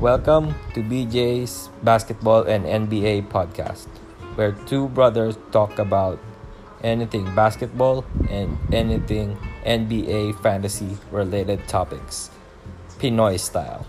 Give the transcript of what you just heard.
Welcome to BJ's Basketball and NBA podcast, where two brothers talk about anything basketball and anything NBA fantasy related topics, Pinoy style.